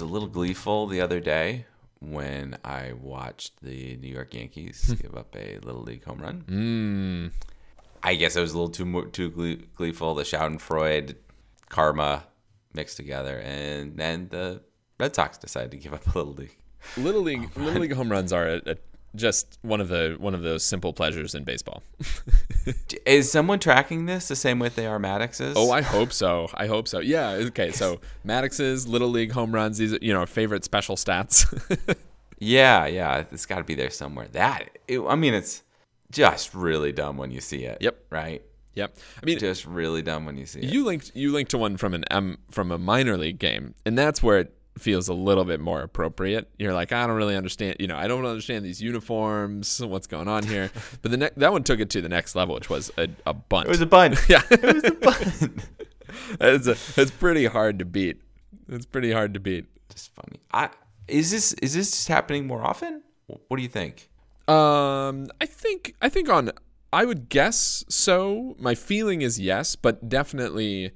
Was a little gleeful the other day when I watched the New York Yankees give up a little league home run. Mm. I guess I was a little too too glee- gleeful. The Schadenfreude, karma mixed together, and then the Red Sox decided to give up a little league. Little league, little league home runs are a, a, just one of the one of those simple pleasures in baseball. Is someone tracking this the same way they are Maddux's? oh, I hope so. I hope so. Yeah. Okay. So Maddux's little league home runs. These are you know favorite special stats. yeah, yeah. It's got to be there somewhere. That it, I mean, it's just really dumb when you see it. Yep. Right. yep. I mean, Just really dumb when you see it. you linked you linked to one from an M from a minor league game, and that's where it feels a little bit more appropriate. You're like, I don't really understand. You know, I don't understand these uniforms. What's going on here? But the ne- that one took it to the next level, which was a, a bunt. It was a bunt. yeah. it was a bunt. it's, a, it's pretty hard to beat. It's pretty hard to beat. just funny. I is this is this just happening more often? What do you think? Um, I think I think on I would guess so. My feeling is yes, but definitely,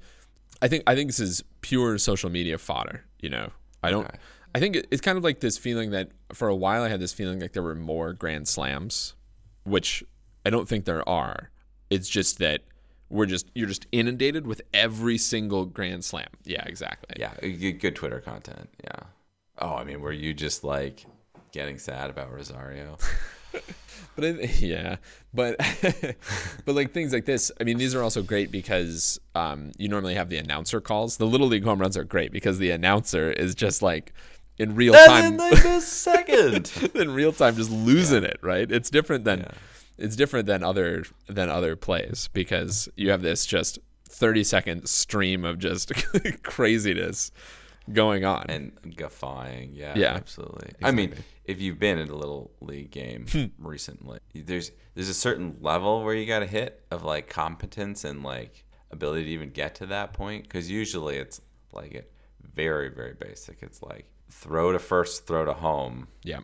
I think I think this is pure social media fodder. You know, I don't. Okay. I think it's kind of like this feeling that for a while I had this feeling like there were more Grand Slams, which I don't think there are. It's just that we're just you're just inundated with every single Grand Slam. Yeah, exactly. Yeah, good good Twitter content. Yeah. Oh, I mean, were you just like getting sad about Rosario? But I, yeah, but but like things like this. I mean, these are also great because um, you normally have the announcer calls. The little league home runs are great because the announcer is just like in real time, like a second. in real time, just losing it. Right? It's different than Yeah. it's different than other than other plays because you have this just thirty second stream of just craziness going on. and guffawing. Yeah, Yeah, absolutely. I mean, if you've been in a little league game Hmm. recently, there's there's a certain level where you got to hit of like competence and like ability to even get to that point. Because usually it's like it very very basic. It's like throw to first, throw to home. yeah,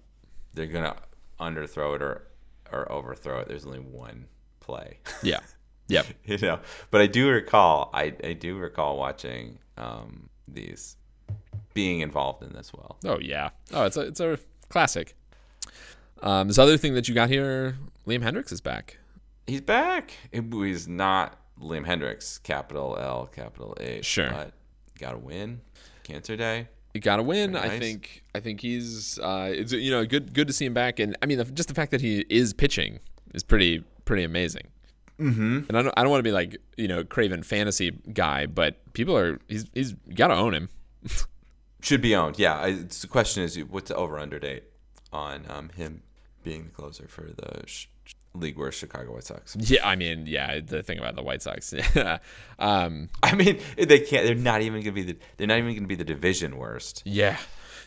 They're gonna underthrow it or or overthrow it. There's only one play. yeah, yeah. you know. But I do recall, I, I do recall watching um, these being involved in this well. Oh yeah. Oh, it's a it's a classic. Um, this other thing that you got here, Liam Hendriks is back. He's back. It was not Liam Hendriks, capital L, capital H. Sure. But got to win. Cancer Day. You got to win. Very I think. I think he's. Uh, it's you know good. Good to see him back. And I mean, the, just the fact that he is pitching is pretty pretty amazing. Mm-hmm. And I don't. I don't want to be like you know Craven fantasy guy, but people are. He's he's got to own him. Should be owned. Yeah. I, the question is what's the over under date on um, him being the closer for the sh- league worst Chicago White Sox? Yeah. I mean, yeah. The thing about the White Sox. um, I mean, they can't. They're not even gonna be the. They're not even gonna be the division worst. Yeah.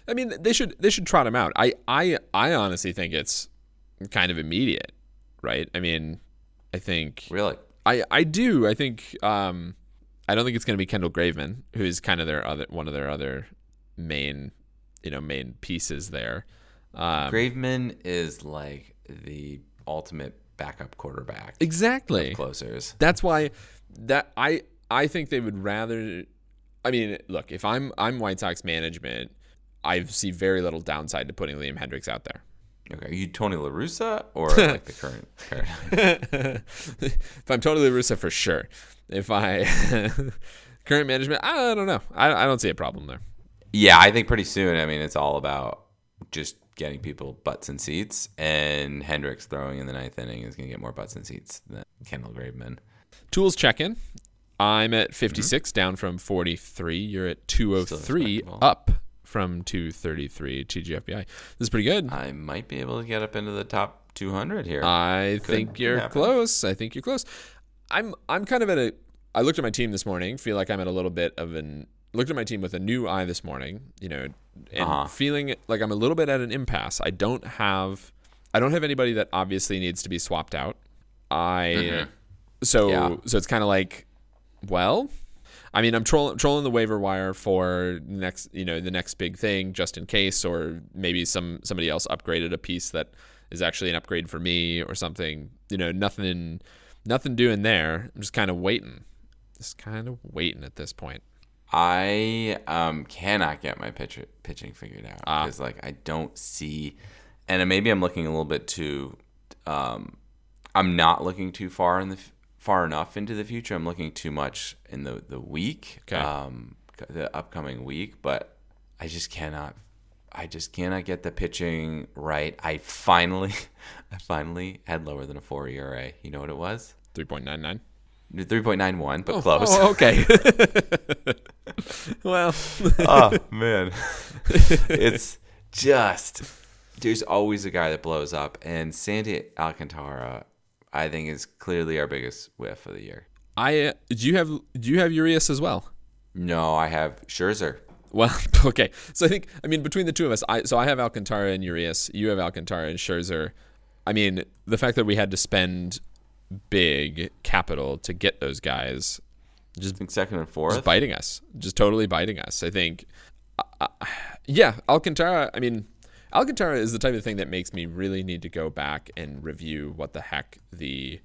I mean, they should they should trot him out. I I I honestly think it's kind of immediate, right? I mean, I think Really. I I do. I think um I don't think it's going to be Kendall Graveman, who's kind of their other one of their other main, you know, main pieces there. Um Graveman is like the ultimate backup quarterback. exactly. Closers. That's why that I I think they would rather I mean, look, if I'm I'm White Sox management, I see very little downside to putting Liam Hendriks out there. Okay, are you Tony La Russa or like the current? current? if I'm Tony La Russa for sure. If I current management, I don't know. I, I don't see a problem there. Yeah, I think pretty soon. I mean, it's all about just getting people butts and seats, and Hendriks throwing in the ninth inning is going to get more butts and seats than Kendall Graveman. Tools check in. I'm at 56, mm-hmm. down from 43. You're at 203, respectable. up from 233 TGFBI. This is pretty good. I might be able to get up into the top 200 here. I Could- think you're happen. close. I think you're close. I'm I'm kind of at a. I looked at my team this morning. Feel like I'm at a little bit of an. Looked at my team with a new eye this morning. You know, and Uh-huh. feeling like I'm a little bit at an impasse. I don't have. I don't have anybody that obviously needs to be swapped out. I. So Yeah. so it's kind of like, well, I mean, I'm trolling trolling the waiver wire for next, you know, the next big thing, just in case, or maybe some somebody else upgraded a piece that is actually an upgrade for me or something. You know, nothing, nothing doing there. I'm just kind of waiting, just kind of waiting at this point. I um, cannot get my pitch, pitching figured out Ah. because like I don't see, and maybe I'm looking a little bit too. Um, I'm not looking too far in the far enough into the future. I'm looking too much in the the week, Okay. um, the upcoming week. But I just cannot. I just cannot get the pitching right. I finally, I finally had lower than a four ERA. You know what it was? Three point nine nine. Three point nine one, but close. Oh, okay. well, oh man it's just there's always a guy that blows up and sandy alcantara i think is clearly our biggest whiff of the year I uh, do you have do you have Urias as well? no i have scherzer Well, okay. So I think I mean between the two of us, I so I have Alcantara and Urias. You have Alcantara and Scherzer. I mean the fact that we had to spend big capital to get those guys think second and fourth just biting us, just totally biting us. I think, uh, yeah, Alcantara. I mean, Alcantara is the type of thing that makes me really need to go back and review what the heck the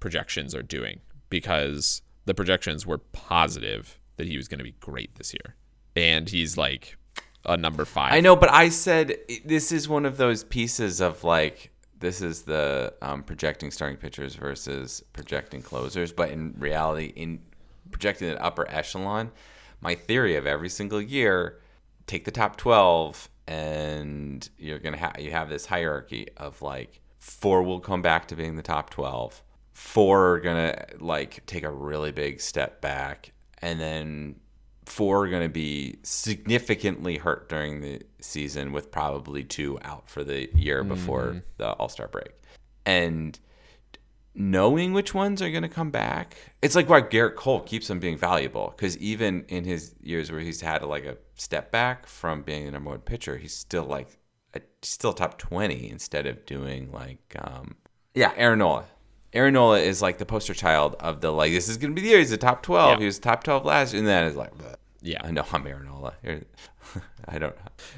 projections are doing because the projections were positive that he was going to be great this year, and he's like a number five. i know but i said this is one of those pieces of like this is the um, projecting starting pitchers versus projecting closers but in reality in projecting an upper echelon my theory of every single year take the top 12 and you're gonna have you have this hierarchy of like four will come back to being the top 12 four are gonna like take a really big step back and then four are gonna be significantly hurt during the season with probably two out for the year before the all-star break and knowing which ones are going to come back. It's like why Gerrit Cole keeps on being valuable because even in his years where he's had like a step back from being the number one pitcher, he's still like a, still top twenty instead of doing like um, yeah, Aaron Nola. Aaron Nola is like the poster child of the like this is going to be the year. He's the top twelve. Yeah. He was top twelve last, year, and then it's like bleh. Yeah. I know I'm Aaron Nola. I don't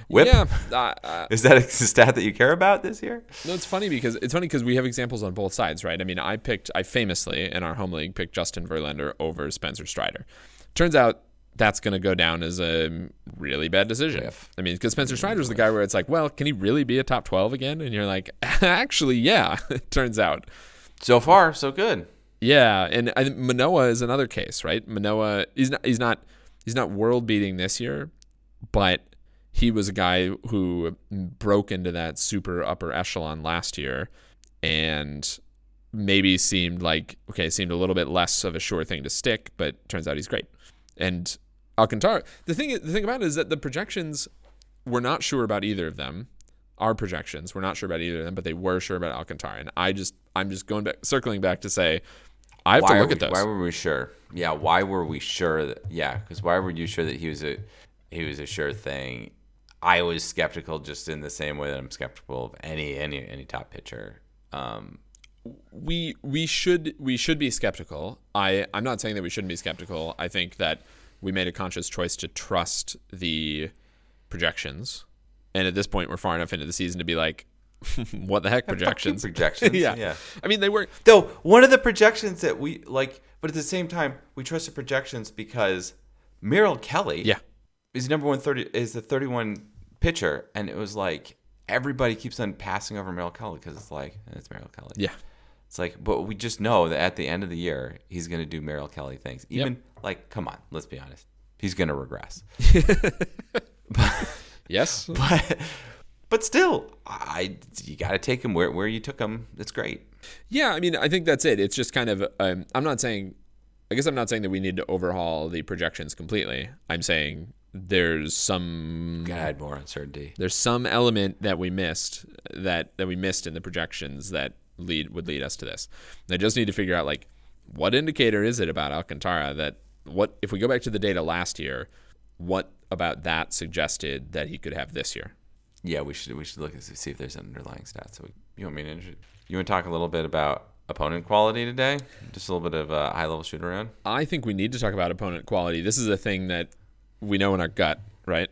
whip. Yeah, uh, uh, Is that a stat that you care about this year? no, it's funny because it's funny because we have examples on both sides, right? I mean, I picked, I famously in our home league picked Justin Verlander over Spencer Strider. Turns out that's going to go down as a really bad decision. I mean, because Spencer Strider's the guy where it's like, well, can he really be a top twelve again? And you're like, actually, yeah. It turns out, So far, so good. yeah. And I Manoah is another case, right? Manoah, he's not, he's not, he's not world beating this year, but he was a guy who broke into that super upper echelon last year and maybe seemed like okay seemed a little bit less of a sure thing to stick but turns out he's great and alcantara the thing the thing about it is that the projections we're not sure about either of them our projections we're not sure about either of them but they were sure about alcantara and i just i'm just going back circling back to say i have why to look we- at those Why were we sure? Yeah, why were we sure that? Yeah, because why were you sure that he was a he was a sure thing? I was skeptical just in the same way that I'm skeptical of any any any top pitcher. Um, we we should we should be skeptical. I I'm not saying that we shouldn't be skeptical. I think that we made a conscious choice to trust the projections, and at this point, we're far enough into the season to be like, what the heck projections? projections. yeah. yeah. I mean, they were Though one of the projections that we like, but at the same time, we trust the projections because Merrill Kelly, yeah is number one thirty is the thirty one pitcher, and it was like everybody keeps on passing over Merrill Kelly because it's like it's Merrill Kelly. yeah It's like, but we just know that at the end of the year, he's going to do Merrill Kelly things. Even like, come on, let's be honest, he's going to regress. Yes But, but still, I you got to take him where where you took him. It's great. Yeah, I mean, I think that's it. It's just kind of. Um, I'm not saying. I guess I'm not saying that we need to overhaul the projections completely. I'm saying there's some add more uncertainty. there's some element that we missed that that we missed in the projections that lead would lead us to this. They just need to figure out like what indicator is it about Alcantara that what if we go back to the data last year, what about that suggested that he could have this year? Yeah, we should we should look and see if there's an underlying stat. So we, you want me to you want to talk a little bit about opponent quality today? Just a little bit of a high level shoot around. I think we need to talk about opponent quality. This is a thing that we know in our gut, right?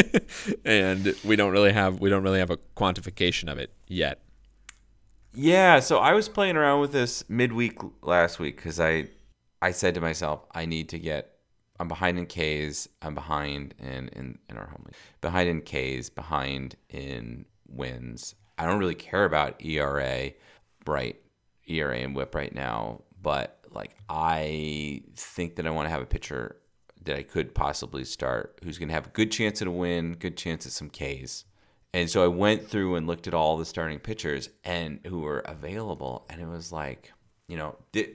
and we don't really have we don't really have a quantification of it yet. Yeah, so I was playing around with this midweek last week because I I said to myself I need to get I'm behind in Ks, I'm behind in in, in our home league, behind in Ks, behind in wins. I don't really care about ERA, right? ERA and WHIP right now, but like I think that I want to have a pitcher that I could possibly start who's going to have a good chance at a win, good chance at some Ks. And so I went through and looked at all the starting pitchers and who were available, and it was like, you know, th-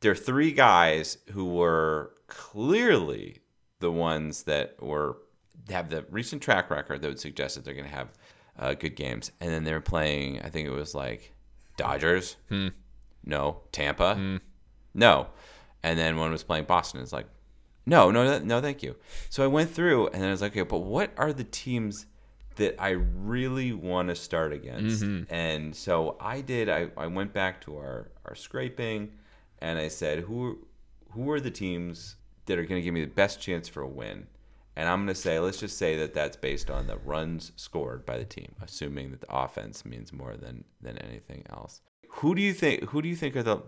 there are three guys who were clearly the ones that were have the recent track record that would suggest that they're going to have uh, good games, and then they're playing. I think it was like Dodgers, hmm. no Tampa, hmm. no, and then one was playing Boston. It's like, no, no, no, thank you. So I went through, and then I was like, okay, but what are the teams? that I really want to start against. Mm-hmm. And so I did. I, I went back to our, our scraping, and I said, who who are the teams that are going to give me the best chance for a win? And I'm going to say, let's just say that that's based on the runs scored by the team, assuming that the offense means more than than anything else. Who do you think? Who do you think are the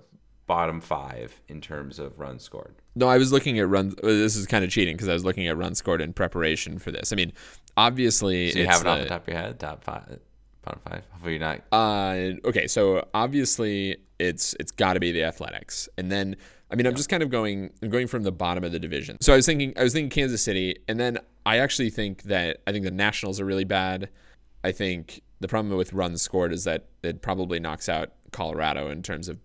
bottom five in terms of runs scored? No, I was looking at runs. This is kind of cheating because I was looking at runs scored in preparation for this. I mean, obviously, So you have it off the- the top of your head, top five, bottom five. Hopefully you're not. Uh, okay, so obviously it's it's got to be the Athletics, and then I mean I'm just kind of going I'm going from the bottom of the division. So I was thinking I was thinking Kansas City, and then I actually think that I think the Nationals are really bad. I think the problem with runs scored is that it probably knocks out Colorado in terms of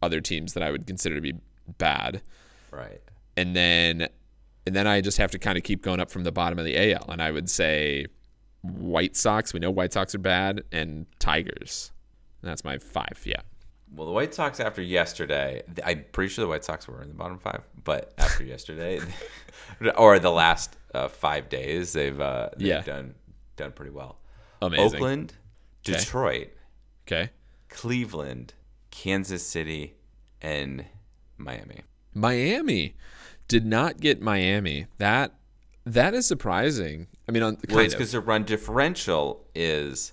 other teams that I would consider to be bad, Right. and then and then I just have to kind of keep going up from the bottom of the AL, and I would say White Sox. We know White Sox are bad, and Tigers. And that's my five. Yeah. Well, the White Sox after yesterday, I'm pretty sure the White Sox were in the bottom five, but after yesterday, or the last uh, five days, they've uh, they've Yeah. done done pretty well. Amazing. Oakland, Okay. Detroit, Okay. Cleveland, Kansas City, and Miami. Miami did not get Miami. That that is surprising. I mean, on Well, kind it's because their run differential is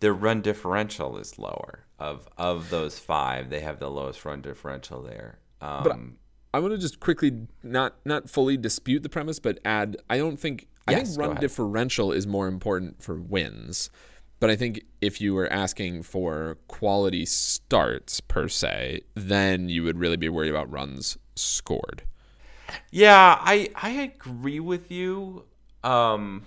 their run differential is lower. Of of those five, they have the lowest run differential there. Um, I want to just quickly not not fully dispute the premise, but add. I don't think I think run differential is more important for wins. But I think if you were asking for quality starts per se, then you would really be worried about runs scored. Yeah, I I agree with you. Um,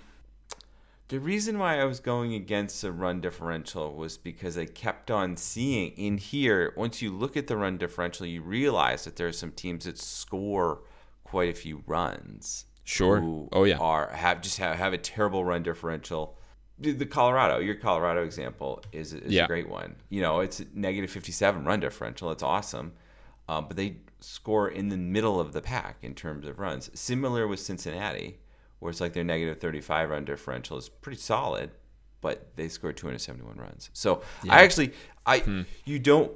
the reason why I was going against the run differential was because I kept on seeing in here. Once you look at the run differential, you realize that there are some teams that score quite a few runs. Sure. Who Oh, yeah. Are have just have, have a terrible run differential. The Colorado, your Colorado example is, is Yeah. a great one. You know, it's negative fifty seven run differential. It's awesome um, but they score in the middle of the pack in terms of runs. Similar with Cincinnati, where it's like their negative 35 run differential is pretty solid, but they scored 271 runs. So I actually, I hmm. you don't,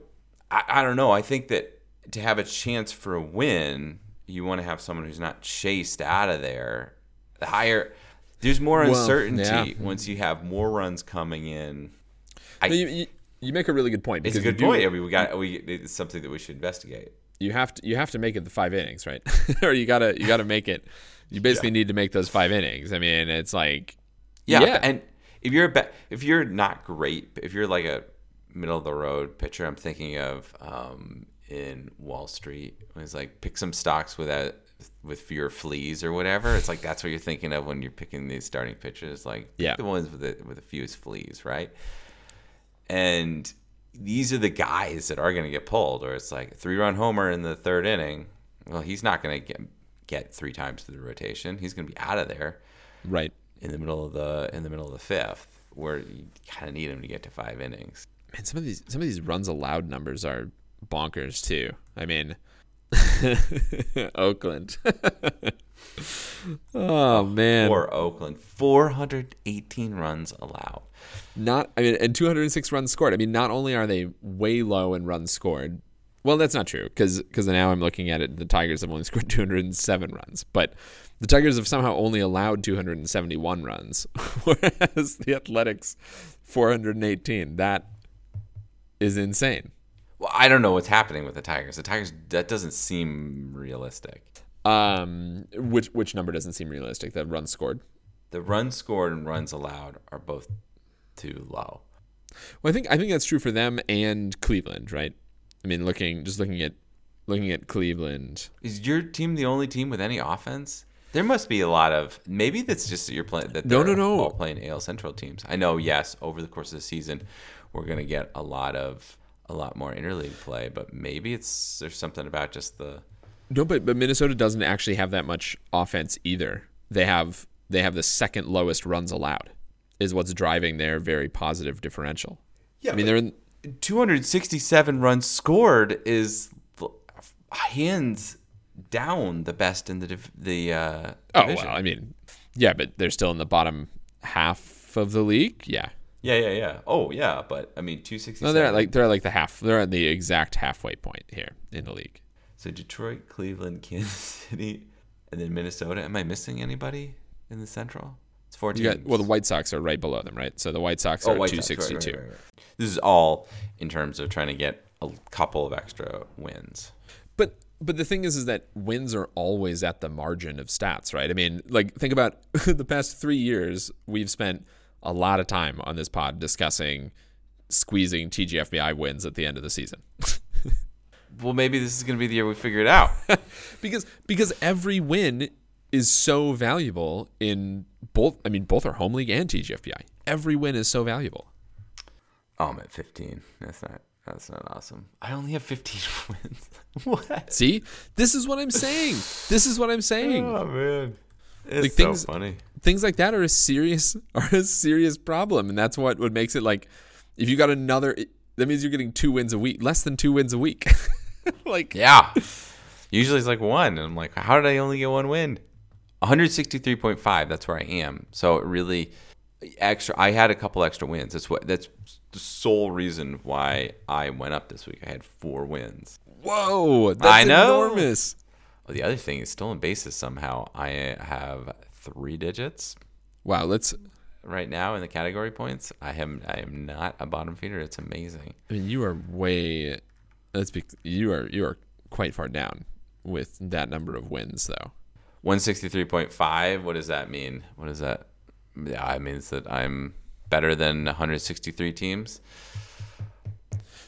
I, I don't know. I think that to have a chance for a win, you want to have someone who's not chased out of there. The higher, there's more Well, uncertainty yeah. once you have more runs coming in. I- you, you, you make a really good point. It's a good do- point. I mean, we got we. It's something that we should investigate. you have to you have to make it the five innings, right? or you gotta you gotta make it. You basically need to make those five innings. I mean, it's like Yeah, Yeah. and if you're a ba- if you're not great, if you're like a middle of the road pitcher, I'm thinking of um, in Wall Street. It was like pick some stocks without with fewer fleas or whatever. It's like that's what you're thinking of when you're picking these starting pitchers. Like pick Yeah. the ones with the with the fewest fleas, right? And these are the guys that are going to get pulled, or it's like three run homer in the third inning. Well, he's not going to get get three times through the rotation. He's going to be out of there. Right. in the middle of the in the middle of the fifth, where you kind of need him to get to five innings. Man, some of these some of these runs allowed numbers are bonkers too. I mean, Oakland. Oh, oh man, For Oakland, 418 runs allowed. not I mean, and 206 runs scored. I mean, not only are they way low in runs scored. Well, that's not true because because now I'm looking at it. The Tigers have only scored 207 runs, but the Tigers have somehow only allowed 271 runs, whereas the Athletics 418. That is insane. Well, I don't know what's happening with the Tigers. The Tigers that doesn't seem realistic. Um, which which number doesn't seem realistic? The runs scored. The runs scored and runs allowed are both too low. Well, I think I think that's true for them and Cleveland, right? I mean, looking just looking at looking at Cleveland. Is your team the only team with any offense? There must be a lot of maybe that's just that you're playing that No, they're no, no. all playing AL Central teams. I know, yes, over the course of the season, we're gonna get a lot of a lot more interleague play, but maybe it's there's something about just the No, but but Minnesota doesn't actually have that much offense either. They have they have the second lowest runs allowed, is what's driving their very positive differential. yeah. I mean, they're in 267 runs scored is hands down the best in the the uh, oh well. I mean, yeah, but they're still in the bottom half of the league. Yeah, yeah, yeah, yeah. Oh, yeah, but I mean 267. no, they're at like they're like the half. They're at the exact halfway point here in the league. so Detroit, Cleveland, Kansas City, and then Minnesota. Am I missing anybody in the Central? It's four teams. Got well, the White Sox are right below them, right? So the White Sox oh, are Oh, White two Sox, right, right, right. This is all in terms of trying to get a couple of extra wins. But but the thing is, is that wins are always at the margin of stats, right? I mean, like think about the past three years. We've spent a lot of time on this pod discussing squeezing TGFBI wins at the end of the season, Well, maybe this is going to be the year we figure it out. because because every win is so valuable in both. I mean, both are home league and TGFBI. Every win is so valuable. oh, I'm at 15. That's not. That's not awesome. I only have 15 wins. what? See, this is what I'm saying. This is what I'm saying. Oh man, it's Like, so things- funny. things like that are a serious are a serious problem and that's what what makes it like if you got another that means you're getting two wins a week less than two wins a week like Yeah. Usually it's like one, and I'm like, how did I only get one win? 163.5. That's where I am. So it really extra. I had a couple extra wins. That's what. That's the sole reason why I went up this week. I had four wins. whoa that's I know. enormous Oh, the other thing is stolen bases. Somehow I have three digits wow let's right now in the category points. I am. I am not a bottom feeder. It's amazing. i mean you are way let's be you are you are quite far down with that number of wins though 163.5 what does that mean what is that yeah it means that i'm better than 163 teams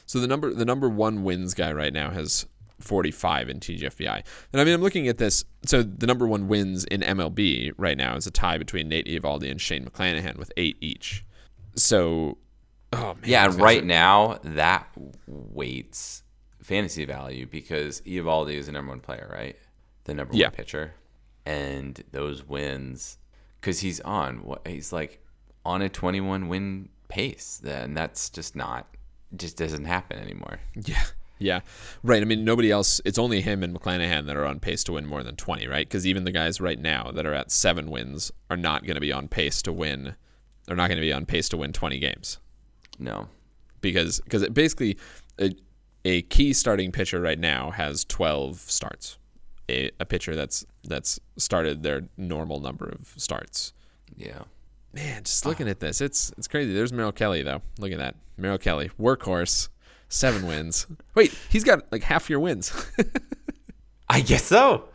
So the number the number one wins guy right now has 45 in TGFBI. And I mean I'm looking at this so the number one wins in MLB right now is a tie between Nate Eovaldi and Shane McClanahan with 8 each. So oh man. yeah and right are- now that weights fantasy value because Eovaldi is the number one player right the number Yeah. one pitcher and those wins because he's on what he's like on a 21 win pace and that's just not just doesn't happen anymore Yeah. Yeah. Right. I mean nobody else it's only him and McClanahan that are on pace to win more than 20, right? Cuz even the guys right now that are at 7 wins are not going to be on pace to win they're not going to be on pace to win 20 games. no because because it basically a, a key starting pitcher right now has 12 starts a, a pitcher that's that's started their normal number of starts yeah man just looking at this it's it's crazy there's Merrill Kelly though look at that Merrill Kelly workhorse seven wins wait he's got like half your wins I guess so.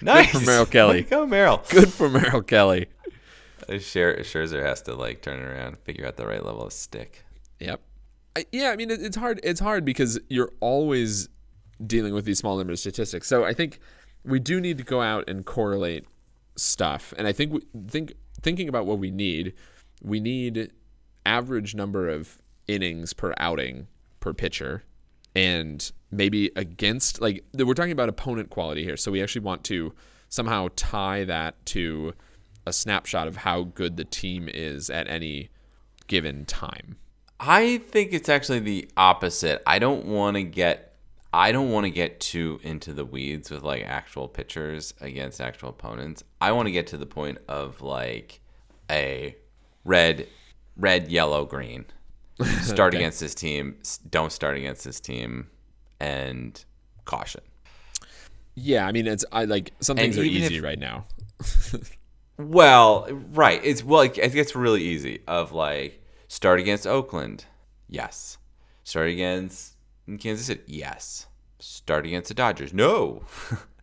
Nice. for Merrill Kelly. Way go, Merrill. good for Merrill Kelly Uh, Scher- Scherzer has to like turn it around, figure out the right level of stick. Yep. I, yeah, I mean it, it's hard. It's hard because you're always dealing with these small number of statistics. So I think we do need to go out and correlate stuff. And I think we, think thinking about what we need, we need average number of innings per outing per pitcher, and maybe against like we're talking about opponent quality here. So we actually want to somehow tie that to a snapshot of how good the team is at any given time. I think it's actually the opposite. I don't want to get I don't want to get too into the weeds with like actual pitchers against actual opponents. I want to get to the point of like a red red yellow green. Start Okay. against this team, don't start against this team and caution. Yeah, I mean it's I like some And things are easy if- right now. Well, right. It's well, like, it gets really easy. Of like, start against Oakland, yes. Start against Kansas City, yes. Start against the Dodgers, no.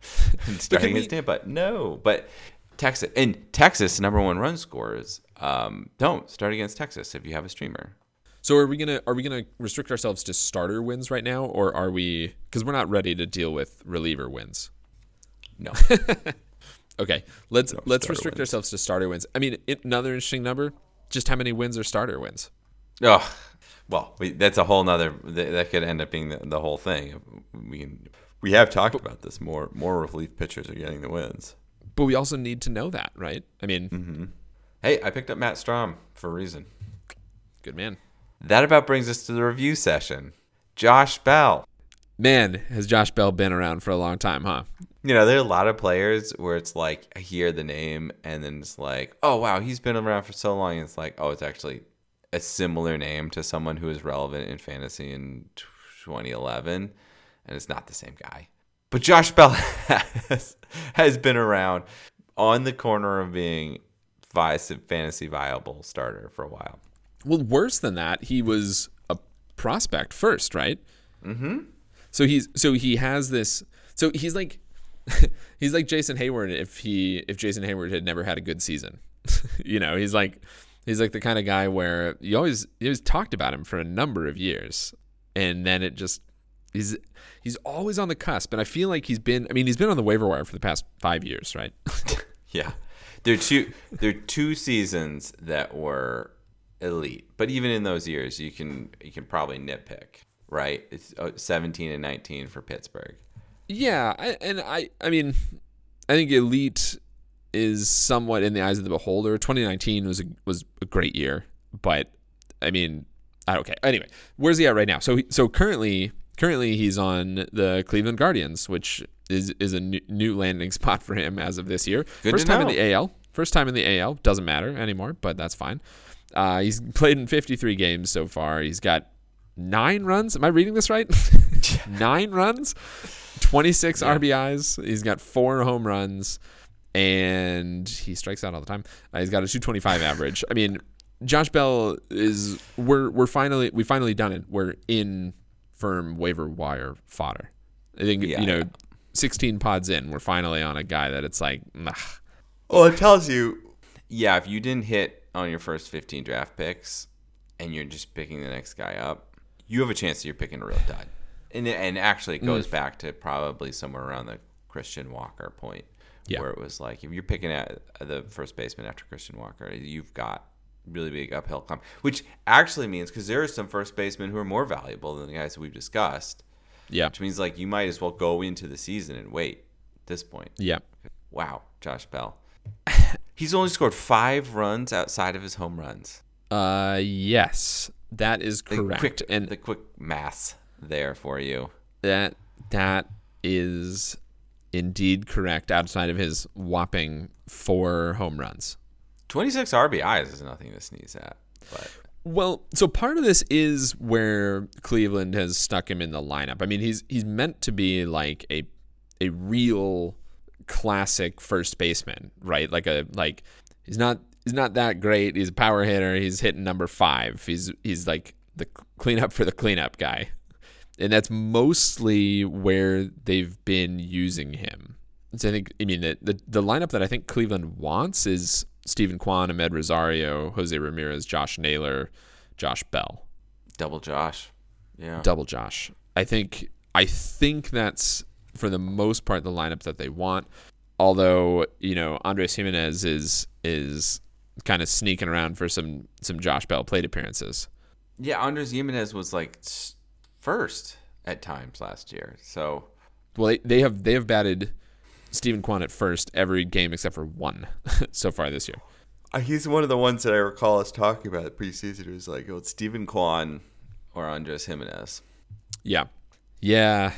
start can against Tampa, no. But Texas and Texas number one run scorers. Um, don't start against Texas if you have a streamer. So are we gonna are we gonna restrict ourselves to starter wins right now, or are we? Because we're not ready to deal with reliever wins. No, Okay, let's let's restrict wins. ourselves to starter wins. I mean, it, another interesting number: just how many wins are starter wins? oh, well, we, that's a whole nother. That, that could end up being the, the whole thing. We can, we have talked about this. More more relief pitchers are getting the wins. But we also need to know that, right? I mean, Mm-hmm. Hey, I picked up Matt Strahm for a reason. good man. That about brings us to the review session. Josh Bell. Man, has Josh Bell been around for a long time, huh? You know, there are a lot of players where it's like I hear the name and then it's like, oh wow, he's been around for so long. And it's like, oh, it's actually a similar name to someone who is relevant in fantasy in 2011, and it's not the same guy. But Josh Bell has, has been around on the corner of being vi- fantasy viable starter for a while. Well, worse than that, he was a prospect first, right? Mm-hmm. So he's so he has this. So he's like he's like Jason Heyward if he if Jason Heyward had never had a good season. you know, he's like he's like the kind of guy where you always you always talked about him for a number of years, and then it just he's he's always on the cusp. And I feel like he's been. I mean, he's been on the waiver wire for the past five years, right? Yeah, there are two there are two seasons that were elite, but even in those years, you can you can probably nitpick, right? It's uh, 17 and 19 for Pittsburgh. Yeah, I, and I, I mean, I think elite is somewhat in the eyes of the beholder. 2019 was a, was a great year, but I mean, I okay. Anyway, where's he at right now? So, he- so currently, currently he's on the Cleveland Guardians, which is is a new, new landing spot for him as of this year. Good First time in the AL. First time in the AL. Doesn't matter anymore, but that's fine. Uh, he's played in 53 games so far. He's got nine runs. Am I reading this right? nine runs, 26 RBIs. He's got four home runs, and he strikes out all the time. Uh, he's got a 225 average. I mean, Josh Bell is we're we're finally we finally done it. We're in firm waiver wire fodder. I think Yeah, you know, yeah. 16 pods in, we're finally on a guy that it's like, ugh. Well, it tells you, yeah, if you didn't hit on your first 15 draft picks, and you're just picking the next guy up, you have a chance that you're picking a real dud. And and actually, it goes back to probably somewhere around the Christian Walker point, Yeah. where it was like if you're picking at the first baseman after Christian Walker, you've got really big uphill climb, which actually means because there are some first basemen who are more valuable than the guys that we've discussed, yeah, which means like you might as well go into the season and wait at this point. yeah. Wow, Josh Bell. He's only scored five runs outside of his home runs. Uh, yes, that is The correct. quick, and the quick math there for you. that that is indeed correct. Outside of his whopping four home runs. 26 RBIs is nothing to sneeze at. But Well, so part of this is where Cleveland has stuck him in the lineup. I mean, he's he's meant to be like a a real classic first baseman, right? Like a like he's not he's not that great. He's a power hitter. He's hitting number 5. He's he's like the cleanup for the cleanup guy. And that's mostly where they've been using him. So I think I mean the, the the lineup that I think Cleveland wants is Steven Kwan, Amed Rosario, Jose Ramirez, Josh Naylor, Josh Bell, double Josh. Yeah. double Josh. I think I think that's for the most part the lineup that they want. Although you know Andrés Giménez is is kind of sneaking around for some some Josh Bell plate appearances. Yeah, Andrés Giménez was like s- first at times last year. So Well, they, they have they have batted Steven Kwan at first every game except for one so far this year. Uh, He's one of the ones that I recall us talking about preseason. It was like, oh, it's Steven Kwan or Andrés Giménez. Yeah. Yeah.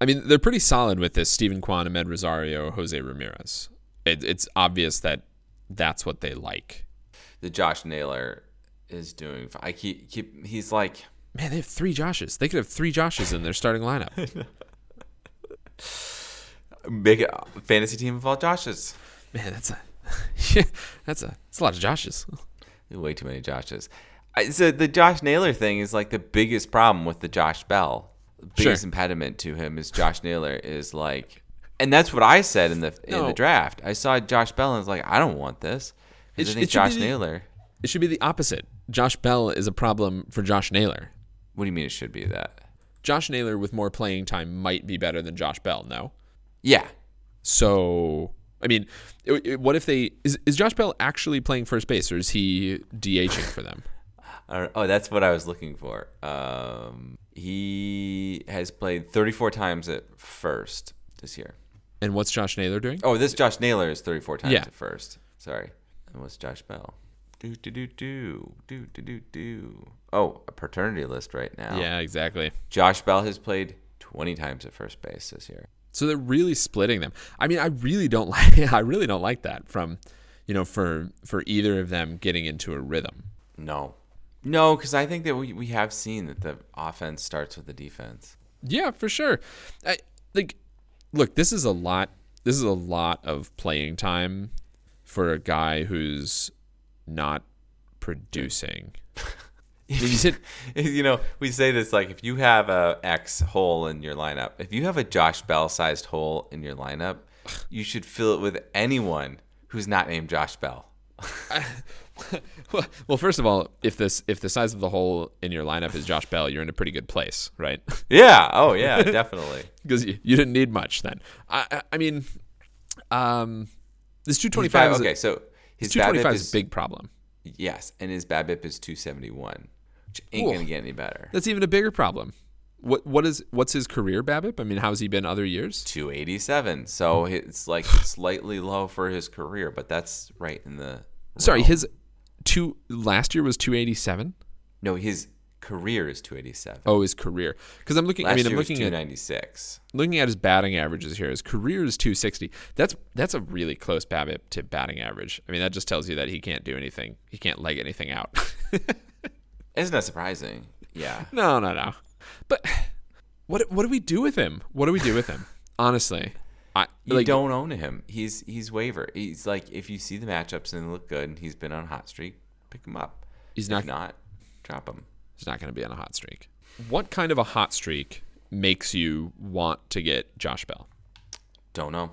I mean, they're pretty solid with this Steven Kwan, Amed Rosario, Jose Ramirez. It, it's obvious that that's what they like. The Josh Naylor is doing. I keep keep. He's like Man, they have three Joshes. They could have three Joshes in their starting lineup. big uh, fantasy team of all Joshes. Man, that's a that's a that's a lot of Joshes. Way too many Joshes. So the Josh Naylor thing is like the biggest problem with the Josh Bell. The biggest Sure. impediment to him is Josh Naylor is like, and that's what I said in the in No. the draft. I saw Josh Bell and was like, I don't want this. It I think Josh the- Naylor. It should be the opposite. Josh Bell is a problem for Josh Naylor. What do you mean it should be that? Josh Naylor with more playing time might be better than Josh Bell. No. Yeah, So, I mean, it- it- what if they is is Josh Bell actually playing first base or is he DHing for them? Oh, that's what I was looking for. Um, he has played 34 times at first this year. And what's Josh Naylor doing? Oh, this Josh Naylor is 34 times Yeah. at first. Sorry. And what's Josh Bell? Do do do do do do do do. Oh, a paternity list right now. Yeah, exactly. Josh Bell has played 20 times at first base this year. So they're really splitting them. I mean, I really don't like I really don't like that from you know for for either of them getting into a rhythm. No. No, because I think that we, we have seen that the offense starts with the defense. Yeah, for sure. I like look, this is a lot this is a lot of playing time for a guy who's not producing. You know, we say this like if you have a X hole in your lineup, if you have a Josh Bell sized hole in your lineup, you should fill it with anyone who's not named Josh Bell. well, first of all, if this if the size of the hole in your lineup is Josh Bell, you're in a pretty good place, right? Yeah. Oh, yeah, definitely. Because you, you didn't need much then. I I, mean, um, this two twenty His bab- five is okay, so his two twenty BABIP is is a big problem. yes, and his BABIP is 271, which ain't Ooh. gonna get any better. That's even a bigger problem. What what is what's his career BABIP? I mean, how's he been other years? 287. So it's like slightly low for his career, but that's right in the. Sorry, his two last year was two eighty seven. no, his career is 287. Oh, his career. Because I'm looking. Last I mean, I'm looking at 296. looking at his batting averages here. His career is 260. That's that's a really close BABIP to batting average. I mean, that just tells you that he can't do anything. He can't leg anything out. Isn't that surprising? Yeah. no, no, no. But what what do we do with him? What do we do with him? Honestly, I You like don't own him. He's he's waiver. He's like if you see the matchups and they look good, and he's been on a hot streak, pick him up. he's If not not, drop him. He's not going to be on a hot streak. What kind of a hot streak makes you want to get Josh Bell? Don't know.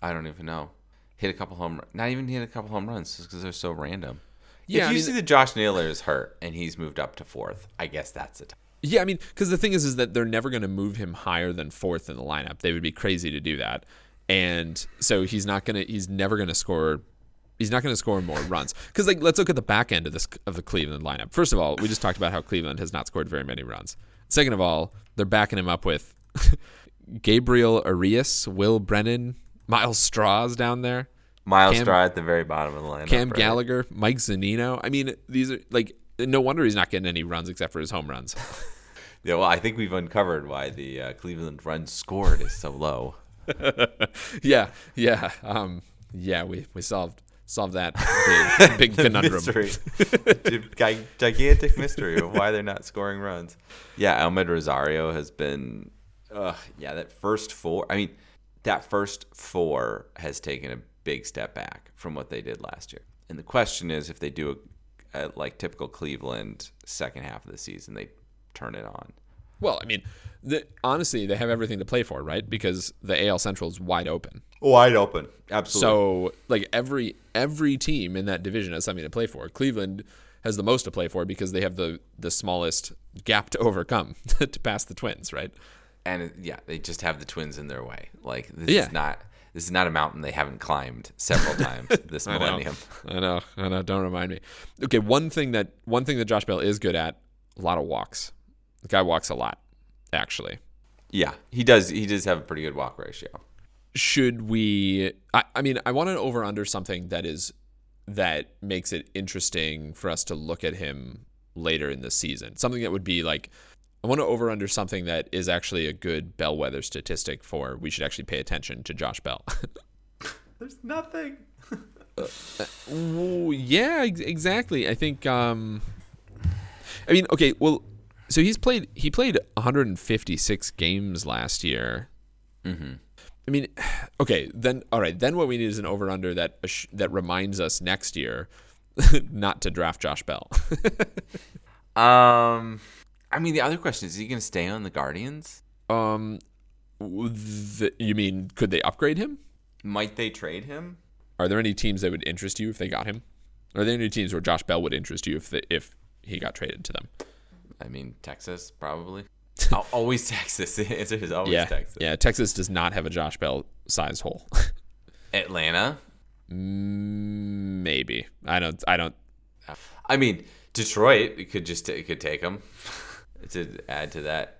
I don't even know. Hit a couple home. Not even hit a couple home runs just because they're so random. Yeah, if I you mean- see that Josh Naylor is hurt and he's moved up to fourth, I guess that's it. Yeah, I mean, because the thing is, is that they're never going to move him higher than fourth in the lineup. They would be crazy to do that, and so he's not gonna. He's never going to score. He's not going to score more runs. Because like, let's look at the back end of this of the Cleveland lineup. First of all, we just talked about how Cleveland has not scored very many runs. Second of all, they're backing him up with Gabriel Arias, Will Brennan, Myles Straws down there. Myles Cam- Straw at the very bottom of the lineup. Cam right? Gallagher, Mike Zunino. I mean, these are like no wonder he's not getting any runs except for his home runs. Yeah, well, I think we've uncovered why the uh, Cleveland run scored is so low. yeah, yeah, um, yeah. We we solved solved that big, big conundrum. mystery, Gi- gigantic mystery of why they're not scoring runs. Yeah, Amed Rosario has been. Uh, yeah, that first four. I mean, that first four has taken a big step back from what they did last year. And the question is, if they do a, a like typical Cleveland second half of the season, they turn it on. Well, I mean, the, honestly, they have everything to play for, right? Because the AL Central is wide open. Wide open, absolutely. So, like every every team in that division has something to play for. Cleveland has the most to play for because they have the the smallest gap to overcome to pass the Twins, right? and yeah, they just have the Twins in their way. Like this Yeah. is not this is not a mountain they haven't climbed several times this I know. millennium. I know. I know. Don't remind me. Okay, one thing that one thing that Josh Bell is good at: a lot of walks. The guy walks a lot, actually. Yeah, he does. He does have a pretty good walk ratio. should we? I, I mean, I want to over under something that is that makes it interesting for us to look at him later in the season. Something that would be like I want to over under something that is actually a good bellwether statistic for we should actually pay attention to Josh Bell. There's nothing. Ooh, yeah, ex- exactly. I think. Um, I mean, okay. Well, so he's played. He played 156 games last year. Mm-hmm. I mean, okay. Then all right. Then what we need is an over under that that reminds us next year not to draft Josh Bell. Um, I mean, the other question is: Is he going to stay on the Guardians? um, th- you mean could they upgrade him? Might they trade him? Are there any teams that would interest you if they got him? Are there any teams where Josh Bell would interest you if the, if he got traded to them? I mean, Texas probably. Always Texas. The answer is always yeah, Texas. yeah. Texas does not have a Josh Bell sized hole. Atlanta. Mm, Maybe I don't. I don't. I mean, Detroit. Could just it could take him to add to that.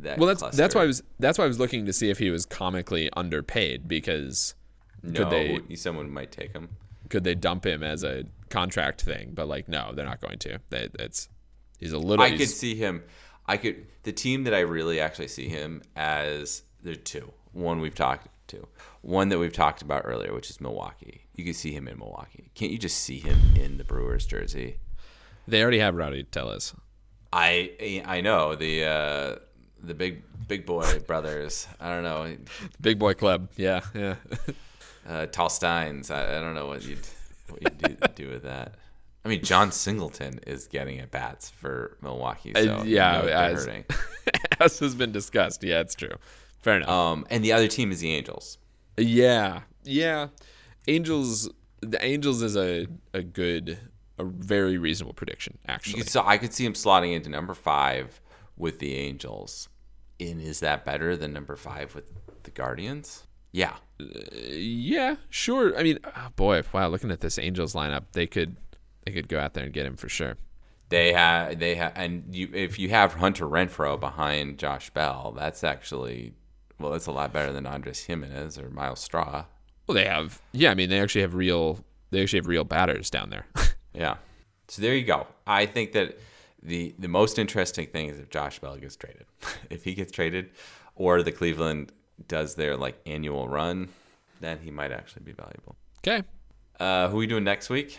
That Well, that's cluster. that's why I was that's why I was looking to see if he was comically underpaid because no, could they someone might take him. could they dump him as a contract thing? But like, no, they're not going to. They, it's he's a little. I could see him. I could the team that I really actually see him as there are two. One we've talked to, one that we've talked about earlier, which is Milwaukee. You could see him in Milwaukee. Can't you just see him in the Brewers jersey? they already have Rowdy Tellez. I I know the uh, the big big boy brothers. I don't know. Big boy club. Yeah, yeah. Uh, Tall Steins. I, I don't know what you'd what you do, do with that. I mean, Jon Singleton is getting at bats for Milwaukee. So Uh, you yeah, know as-. As has been discussed. Yeah, it's true. Fair enough. Um, and the other team is the Angels. Yeah, yeah. Angels. The Angels is a a good, a very reasonable prediction. Actually, so I could see him slotting into number five with the Angels. And is that better than number five with the Guardians? Yeah. yeah, sure. I mean, oh boy, wow. Looking at this Angels lineup, they could they could go out there and get him for sure. They have they have and you if you have Hunter Renfroe behind Josh Bell, that's actually well, that's a lot better than Andrés Giménez or Myles Straw. Well, they have. Yeah, I mean, they actually have real. They actually have real batters down there. Yeah. So there you go. I think that the the most interesting thing is if Josh Bell gets traded. if he gets traded or the Cleveland does their like annual run, then he might actually be valuable. okay, Uh, who are we doing next week?